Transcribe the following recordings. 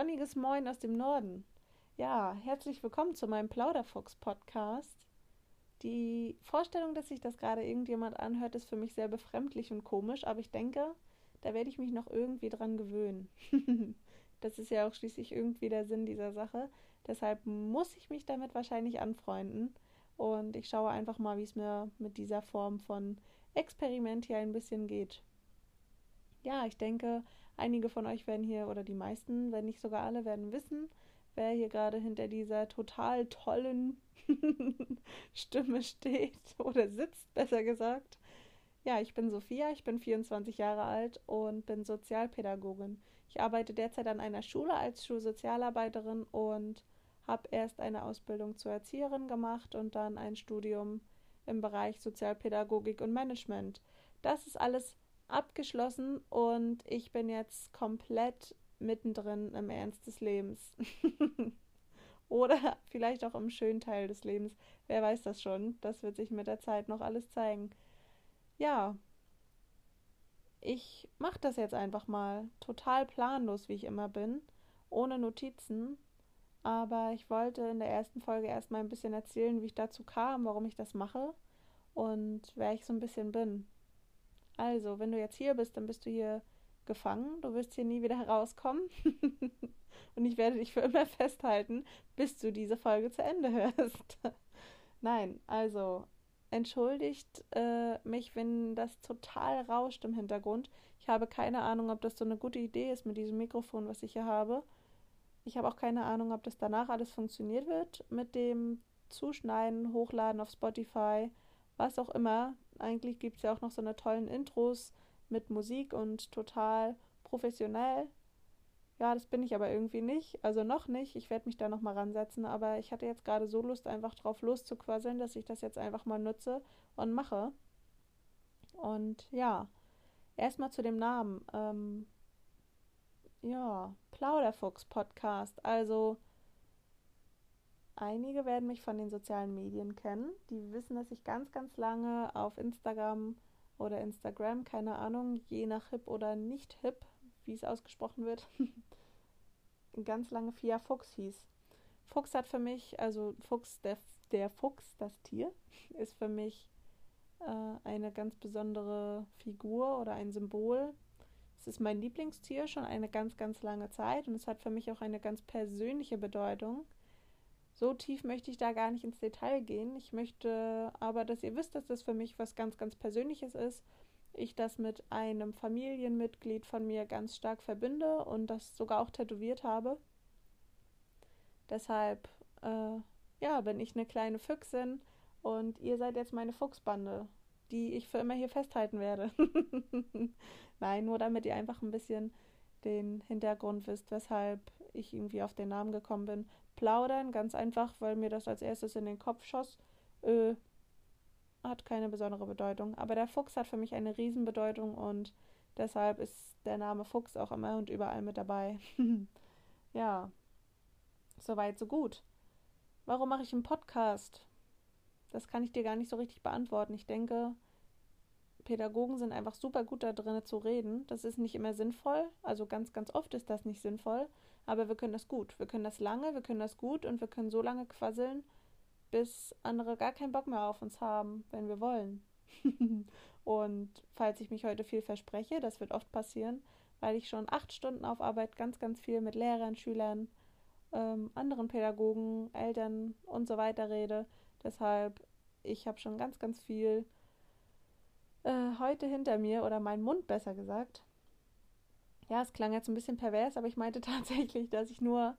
sonniges Moin aus dem Norden. Ja, herzlich willkommen zu meinem Plauderfuchs-Podcast. Die Vorstellung, dass sich das gerade irgendjemand anhört, ist für mich sehr befremdlich und komisch, aber ich denke, da werde ich mich noch irgendwie dran gewöhnen. das ist ja auch schließlich irgendwie der Sinn dieser Sache. Deshalb muss ich mich damit wahrscheinlich anfreunden. Und ich schaue einfach mal, wie es mir mit dieser Form von Experiment hier ein bisschen geht. Ja, ich denke, einige von euch werden hier, oder die meisten, wenn nicht sogar alle, werden wissen, wer hier gerade hinter dieser total tollen Stimme steht oder sitzt, besser gesagt. Ja, ich bin Sophia, ich bin 24 Jahre alt und bin Sozialpädagogin. Ich arbeite derzeit an einer Schule als Schulsozialarbeiterin und habe erst eine Ausbildung zur Erzieherin gemacht und dann ein Studium im Bereich Sozialpädagogik und Management. Das ist alles abgeschlossen und ich bin jetzt komplett mittendrin im Ernst des Lebens. Oder vielleicht auch im schönen Teil des Lebens. Wer weiß das schon? Das wird sich mit der Zeit noch alles zeigen. Ja, ich mache das jetzt einfach mal. Total planlos, wie ich immer bin. Ohne Notizen. Aber ich wollte in der ersten Folge erstmal ein bisschen erzählen, wie ich dazu kam, warum ich das mache und wer ich so ein bisschen bin. Also, wenn du jetzt hier bist, dann bist du hier gefangen. Du wirst hier nie wieder herauskommen. und ich werde dich für immer festhalten, bis du diese Folge zu Ende hörst. Nein, also entschuldigt äh, mich, wenn das total rauscht im Hintergrund. Ich habe keine Ahnung, ob das so eine gute Idee ist mit diesem Mikrofon, was ich hier habe. Ich habe auch keine Ahnung, ob das danach alles funktioniert wird mit dem Zuschneiden, Hochladen auf Spotify, was auch immer. Eigentlich gibt es ja auch noch so eine tollen Intros mit Musik und total professionell. Ja, das bin ich aber irgendwie nicht. Also noch nicht. Ich werde mich da nochmal ransetzen. Aber ich hatte jetzt gerade so Lust, einfach drauf loszuquasseln, dass ich das jetzt einfach mal nutze und mache. Und ja, erstmal zu dem Namen. Ähm, ja, Plauderfuchs Podcast. Also, einige werden mich von den sozialen Medien kennen. Die wissen, dass ich ganz, ganz lange auf Instagram oder Instagram, keine Ahnung, je nach hip oder nicht hip, wie es ausgesprochen wird, ganz lange Fia Fuchs hieß. Fuchs hat für mich, also Fuchs, der, der Fuchs, das Tier, ist für mich äh, eine ganz besondere Figur oder ein Symbol. Es ist mein Lieblingstier schon eine ganz, ganz lange Zeit und es hat für mich auch eine ganz persönliche Bedeutung. So tief möchte ich da gar nicht ins Detail gehen. Ich möchte aber, dass ihr wisst, dass das für mich was ganz, ganz Persönliches ist. Ich das mit einem Familienmitglied von mir ganz stark verbinde und das sogar auch tätowiert habe. Deshalb, äh, ja, bin ich eine kleine Füchsin und ihr seid jetzt meine Fuchsbande, die ich für immer hier festhalten werde. Nein, nur damit ihr einfach ein bisschen den Hintergrund wisst, weshalb ich irgendwie auf den Namen gekommen bin plaudern, ganz einfach, weil mir das als erstes in den Kopf schoss. Äh, hat keine besondere Bedeutung. Aber der Fuchs hat für mich eine Riesenbedeutung und deshalb ist der Name Fuchs auch immer und überall mit dabei. ja, soweit, so gut. Warum mache ich einen Podcast? Das kann ich dir gar nicht so richtig beantworten. Ich denke, Pädagogen sind einfach super gut da drin zu reden. Das ist nicht immer sinnvoll. Also ganz, ganz oft ist das nicht sinnvoll. Aber wir können das gut. Wir können das lange, wir können das gut und wir können so lange quasseln, bis andere gar keinen Bock mehr auf uns haben, wenn wir wollen. und falls ich mich heute viel verspreche, das wird oft passieren, weil ich schon acht Stunden auf Arbeit ganz, ganz viel mit Lehrern, Schülern, ähm, anderen Pädagogen, Eltern und so weiter rede. Deshalb, ich habe schon ganz, ganz viel äh, heute hinter mir oder mein Mund besser gesagt. Ja, es klang jetzt ein bisschen pervers, aber ich meinte tatsächlich, dass ich nur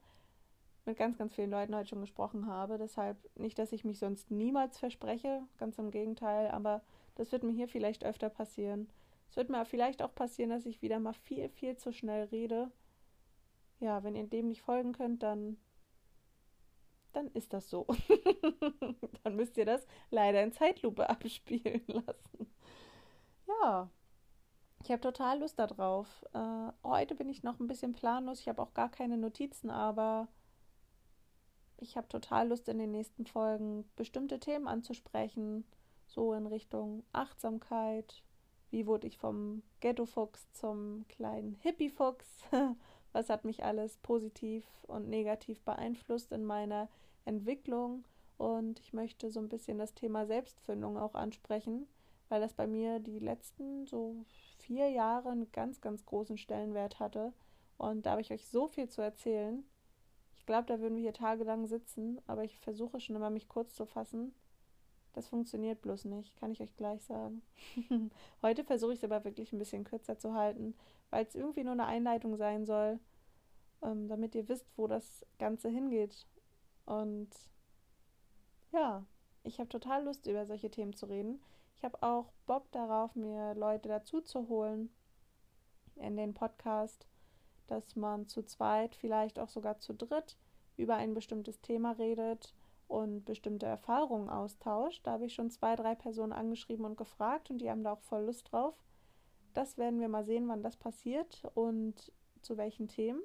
mit ganz, ganz vielen Leuten heute schon gesprochen habe. Deshalb nicht, dass ich mich sonst niemals verspreche, ganz im Gegenteil, aber das wird mir hier vielleicht öfter passieren. Es wird mir vielleicht auch passieren, dass ich wieder mal viel, viel zu schnell rede. Ja, wenn ihr dem nicht folgen könnt, dann dann ist das so. dann müsst ihr das leider in Zeitlupe abspielen lassen. Ja, ich habe total Lust darauf. Äh, heute bin ich noch ein bisschen planlos. Ich habe auch gar keine Notizen, aber ich habe total Lust in den nächsten Folgen bestimmte Themen anzusprechen. So in Richtung Achtsamkeit. Wie wurde ich vom Ghetto-Fuchs zum kleinen Hippie-Fuchs? was hat mich alles positiv und negativ beeinflusst in meiner Entwicklung. Und ich möchte so ein bisschen das Thema Selbstfindung auch ansprechen, weil das bei mir die letzten so vier Jahre einen ganz, ganz großen Stellenwert hatte. Und da habe ich euch so viel zu erzählen. Ich glaube, da würden wir hier tagelang sitzen, aber ich versuche schon immer, mich kurz zu fassen. Das funktioniert bloß nicht, kann ich euch gleich sagen. Heute versuche ich es aber wirklich ein bisschen kürzer zu halten, weil es irgendwie nur eine Einleitung sein soll, ähm, damit ihr wisst, wo das Ganze hingeht. Und ja, ich habe total Lust, über solche Themen zu reden. Ich habe auch Bock darauf, mir Leute dazu zu holen in den Podcast, dass man zu zweit, vielleicht auch sogar zu dritt über ein bestimmtes Thema redet und bestimmte Erfahrungen austauscht. Da habe ich schon zwei, drei Personen angeschrieben und gefragt und die haben da auch voll Lust drauf. Das werden wir mal sehen, wann das passiert und zu welchen Themen.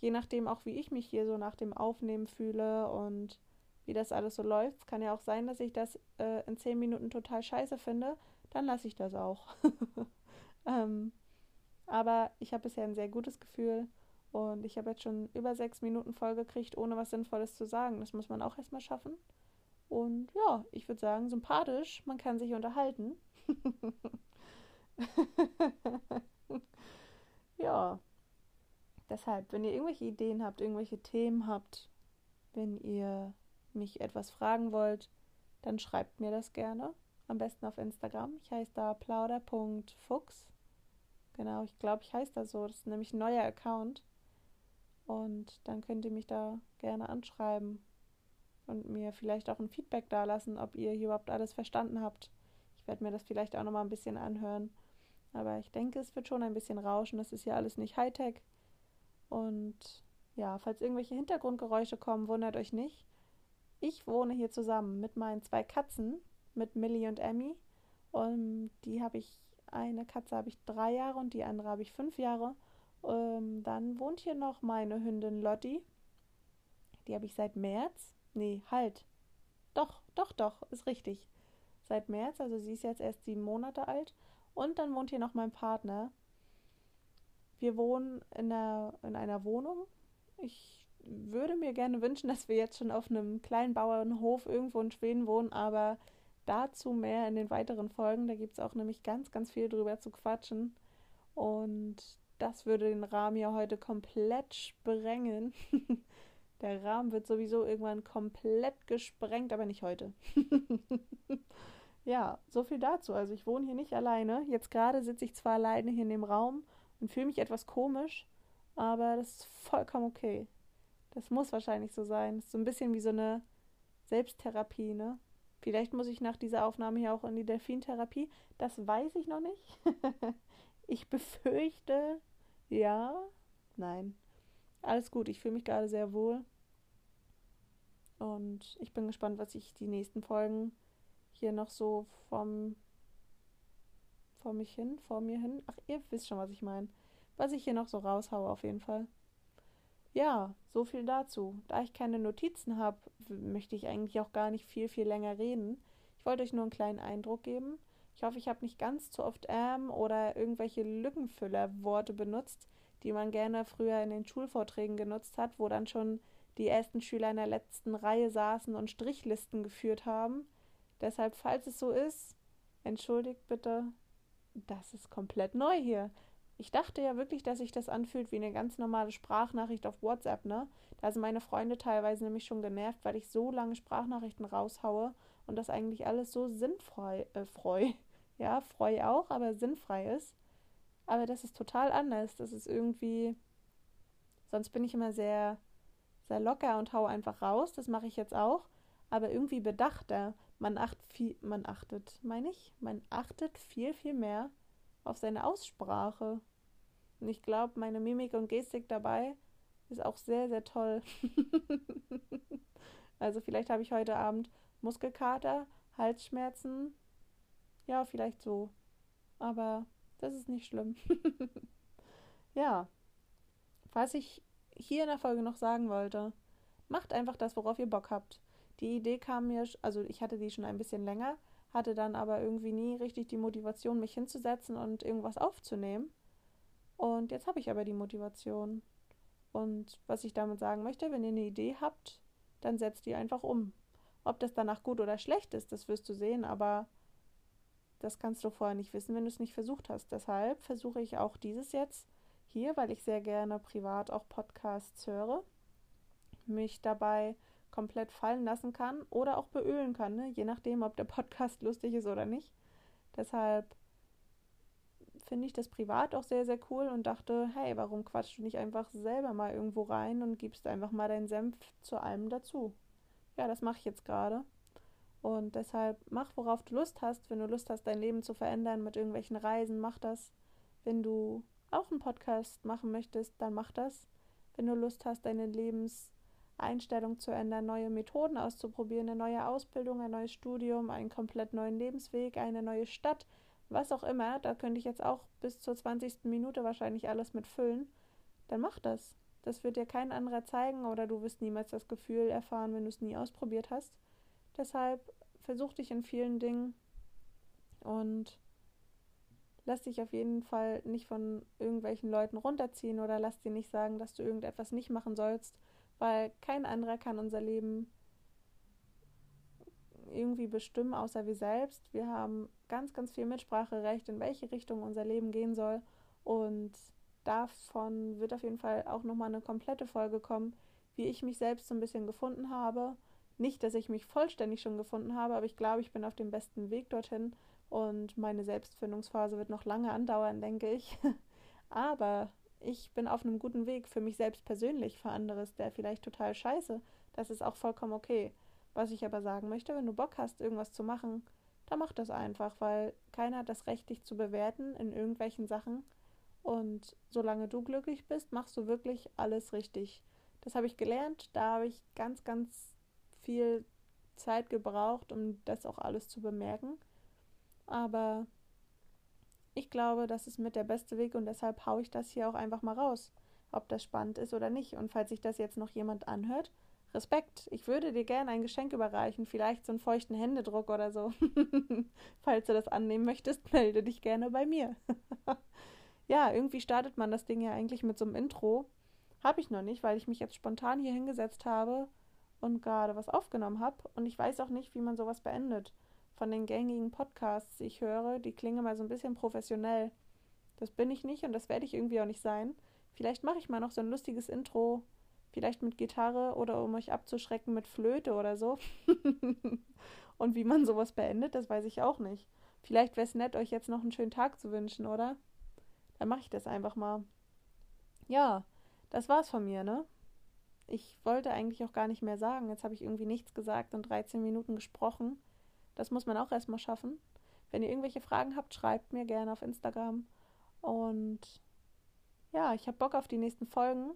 Je nachdem auch, wie ich mich hier so nach dem Aufnehmen fühle und wie das alles so läuft. Kann ja auch sein, dass ich das äh, in zehn Minuten total scheiße finde. Dann lasse ich das auch. ähm, aber ich habe bisher ein sehr gutes Gefühl und ich habe jetzt schon über sechs Minuten voll gekriegt, ohne was Sinnvolles zu sagen. Das muss man auch erstmal schaffen. Und ja, ich würde sagen, sympathisch, man kann sich unterhalten. ja. Deshalb, wenn ihr irgendwelche Ideen habt, irgendwelche Themen habt, wenn ihr mich etwas fragen wollt, dann schreibt mir das gerne. Am besten auf Instagram. Ich heiße da plauder.fuchs. Genau, ich glaube, ich heiße da so. Das ist nämlich ein neuer Account. Und dann könnt ihr mich da gerne anschreiben und mir vielleicht auch ein Feedback dalassen, ob ihr hier überhaupt alles verstanden habt. Ich werde mir das vielleicht auch nochmal ein bisschen anhören. Aber ich denke, es wird schon ein bisschen rauschen. Das ist ja alles nicht Hightech. Und ja, falls irgendwelche Hintergrundgeräusche kommen, wundert euch nicht. Ich wohne hier zusammen mit meinen zwei Katzen, mit Millie und Emmy. Und die habe ich, eine Katze habe ich drei Jahre und die andere habe ich fünf Jahre. Ähm, dann wohnt hier noch meine Hündin Lotti. Die habe ich seit März. Nee, halt. Doch, doch, doch, ist richtig. Seit März, also sie ist jetzt erst sieben Monate alt. Und dann wohnt hier noch mein Partner. Wir wohnen in einer, in einer Wohnung. Ich würde mir gerne wünschen, dass wir jetzt schon auf einem kleinen Bauernhof irgendwo in Schweden wohnen, aber dazu mehr in den weiteren Folgen. Da gibt es auch nämlich ganz, ganz viel drüber zu quatschen. Und das würde den Rahmen ja heute komplett sprengen. Der Rahmen wird sowieso irgendwann komplett gesprengt, aber nicht heute. ja, so viel dazu. Also ich wohne hier nicht alleine. Jetzt gerade sitze ich zwar alleine hier in dem Raum und fühle mich etwas komisch, aber das ist vollkommen okay. Das muss wahrscheinlich so sein. Ist so ein bisschen wie so eine Selbsttherapie, ne? Vielleicht muss ich nach dieser Aufnahme hier auch in die Delfintherapie. Das weiß ich noch nicht. ich befürchte, ja, nein. Alles gut, ich fühle mich gerade sehr wohl. Und ich bin gespannt, was ich die nächsten Folgen hier noch so vom vor mich hin, vor mir hin. Ach, ihr wisst schon, was ich meine. Was ich hier noch so raushaue, auf jeden Fall. Ja, so viel dazu. Da ich keine Notizen habe, möchte ich eigentlich auch gar nicht viel, viel länger reden. Ich wollte euch nur einen kleinen Eindruck geben. Ich hoffe, ich habe nicht ganz zu oft ähm oder irgendwelche Lückenfüllerworte benutzt, die man gerne früher in den Schulvorträgen genutzt hat, wo dann schon die ersten Schüler in der letzten Reihe saßen und Strichlisten geführt haben. Deshalb, falls es so ist, entschuldigt bitte, das ist komplett neu hier. Ich dachte ja wirklich, dass sich das anfühlt wie eine ganz normale Sprachnachricht auf WhatsApp, ne? Da sind meine Freunde teilweise nämlich schon genervt, weil ich so lange Sprachnachrichten raushaue und das eigentlich alles so sinnfrei, äh, freu, ja, freu auch, aber sinnfrei ist. Aber das ist total anders. Das ist irgendwie. Sonst bin ich immer sehr, sehr locker und hau einfach raus. Das mache ich jetzt auch. Aber irgendwie bedachter. Man, acht viel, man achtet, meine ich, man achtet viel, viel mehr auf seine Aussprache. Und ich glaube, meine Mimik und Gestik dabei ist auch sehr, sehr toll. also vielleicht habe ich heute Abend Muskelkater, Halsschmerzen, ja, vielleicht so. Aber das ist nicht schlimm. ja. Was ich hier in der Folge noch sagen wollte, macht einfach das, worauf ihr Bock habt. Die Idee kam mir, also ich hatte die schon ein bisschen länger, hatte dann aber irgendwie nie richtig die Motivation, mich hinzusetzen und irgendwas aufzunehmen. Und jetzt habe ich aber die Motivation. Und was ich damit sagen möchte, wenn ihr eine Idee habt, dann setzt die einfach um. Ob das danach gut oder schlecht ist, das wirst du sehen, aber das kannst du vorher nicht wissen, wenn du es nicht versucht hast. Deshalb versuche ich auch dieses jetzt hier, weil ich sehr gerne privat auch Podcasts höre, mich dabei komplett fallen lassen kann oder auch beölen kann, ne? je nachdem, ob der Podcast lustig ist oder nicht. Deshalb finde ich das privat auch sehr, sehr cool und dachte, hey, warum quatschst du nicht einfach selber mal irgendwo rein und gibst einfach mal deinen Senf zu allem dazu? Ja, das mache ich jetzt gerade. Und deshalb mach, worauf du Lust hast. Wenn du Lust hast, dein Leben zu verändern mit irgendwelchen Reisen, mach das. Wenn du auch einen Podcast machen möchtest, dann mach das. Wenn du Lust hast, deine Lebenseinstellung zu ändern, neue Methoden auszuprobieren, eine neue Ausbildung, ein neues Studium, einen komplett neuen Lebensweg, eine neue Stadt, was auch immer, da könnte ich jetzt auch bis zur 20. Minute wahrscheinlich alles mit füllen, dann mach das. Das wird dir kein anderer zeigen oder du wirst niemals das Gefühl erfahren, wenn du es nie ausprobiert hast. Deshalb versuch dich in vielen Dingen und lass dich auf jeden Fall nicht von irgendwelchen Leuten runterziehen oder lass dir nicht sagen, dass du irgendetwas nicht machen sollst, weil kein anderer kann unser Leben irgendwie bestimmen, außer wir selbst. Wir haben ganz, ganz viel Mitspracherecht, in welche Richtung unser Leben gehen soll. Und davon wird auf jeden Fall auch nochmal eine komplette Folge kommen, wie ich mich selbst so ein bisschen gefunden habe. Nicht, dass ich mich vollständig schon gefunden habe, aber ich glaube, ich bin auf dem besten Weg dorthin und meine Selbstfindungsphase wird noch lange andauern, denke ich. aber ich bin auf einem guten Weg für mich selbst persönlich, für anderes, der vielleicht total scheiße. Das ist auch vollkommen okay. Was ich aber sagen möchte, wenn du Bock hast, irgendwas zu machen, dann mach das einfach, weil keiner hat das Recht, dich zu bewerten in irgendwelchen Sachen. Und solange du glücklich bist, machst du wirklich alles richtig. Das habe ich gelernt. Da habe ich ganz, ganz viel Zeit gebraucht, um das auch alles zu bemerken. Aber ich glaube, das ist mit der beste Weg und deshalb haue ich das hier auch einfach mal raus, ob das spannend ist oder nicht. Und falls sich das jetzt noch jemand anhört, Respekt, ich würde dir gerne ein Geschenk überreichen, vielleicht so einen feuchten Händedruck oder so. Falls du das annehmen möchtest, melde dich gerne bei mir. ja, irgendwie startet man das Ding ja eigentlich mit so einem Intro. Habe ich noch nicht, weil ich mich jetzt spontan hier hingesetzt habe und gerade was aufgenommen habe. Und ich weiß auch nicht, wie man sowas beendet. Von den gängigen Podcasts, die ich höre, die klingen mal so ein bisschen professionell. Das bin ich nicht und das werde ich irgendwie auch nicht sein. Vielleicht mache ich mal noch so ein lustiges Intro Vielleicht mit Gitarre oder um euch abzuschrecken mit Flöte oder so. Und wie man sowas beendet, das weiß ich auch nicht. Vielleicht wäre es nett, euch jetzt noch einen schönen Tag zu wünschen, oder? Dann mache ich das einfach mal. Ja, das war's von mir, ne? Ich wollte eigentlich auch gar nicht mehr sagen. Jetzt habe ich irgendwie nichts gesagt und 13 Minuten gesprochen. Das muss man auch erstmal schaffen. Wenn ihr irgendwelche Fragen habt, schreibt mir gerne auf Instagram. Und ja, ich habe Bock auf die nächsten Folgen.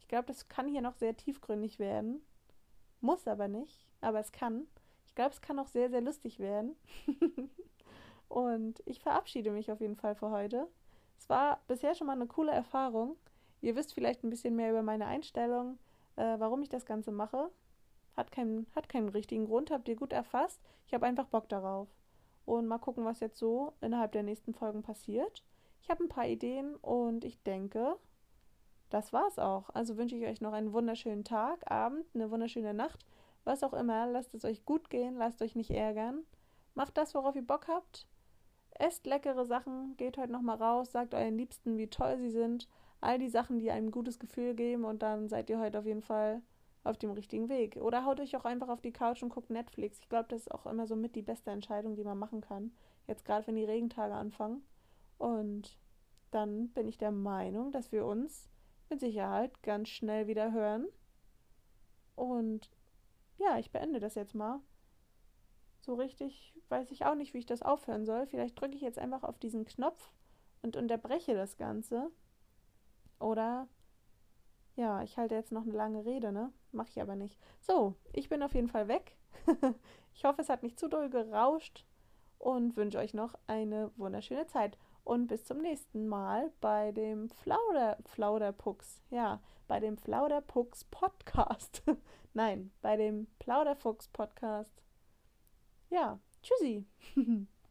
Ich glaube, das kann hier noch sehr tiefgründig werden. Muss aber nicht, aber es kann. Ich glaube, es kann auch sehr, sehr lustig werden. und ich verabschiede mich auf jeden Fall für heute. Es war bisher schon mal eine coole Erfahrung. Ihr wisst vielleicht ein bisschen mehr über meine Einstellung, äh, warum ich das Ganze mache. Hat keinen, hat keinen richtigen Grund, habt ihr gut erfasst. Ich habe einfach Bock darauf. Und mal gucken, was jetzt so innerhalb der nächsten Folgen passiert. Ich habe ein paar Ideen und ich denke, das war's auch. Also wünsche ich euch noch einen wunderschönen Tag, Abend, eine wunderschöne Nacht, was auch immer. Lasst es euch gut gehen, lasst euch nicht ärgern. Macht das, worauf ihr Bock habt. Esst leckere Sachen, geht heute nochmal raus, sagt euren Liebsten, wie toll sie sind. All die Sachen, die einem ein gutes Gefühl geben und dann seid ihr heute auf jeden Fall auf dem richtigen Weg. Oder haut euch auch einfach auf die Couch und guckt Netflix. Ich glaube, das ist auch immer so mit die beste Entscheidung, die man machen kann. Jetzt gerade, wenn die Regentage anfangen. Und dann bin ich der Meinung, dass wir uns mit Sicherheit ganz schnell wieder hören. Und ja, ich beende das jetzt mal. So richtig weiß ich auch nicht, wie ich das aufhören soll. Vielleicht drücke ich jetzt einfach auf diesen Knopf und unterbreche das Ganze. Oder ja, ich halte jetzt noch eine lange Rede, ne? Mache ich aber nicht. So, ich bin auf jeden Fall weg. ich hoffe, es hat nicht zu doll gerauscht und wünsche euch noch eine wunderschöne Zeit und bis zum nächsten Mal bei dem Flauder, Flauderpucks, ja, bei dem Flauderpucks Podcast. Nein, bei dem Plauderfuchs Podcast. Ja, tschüssi.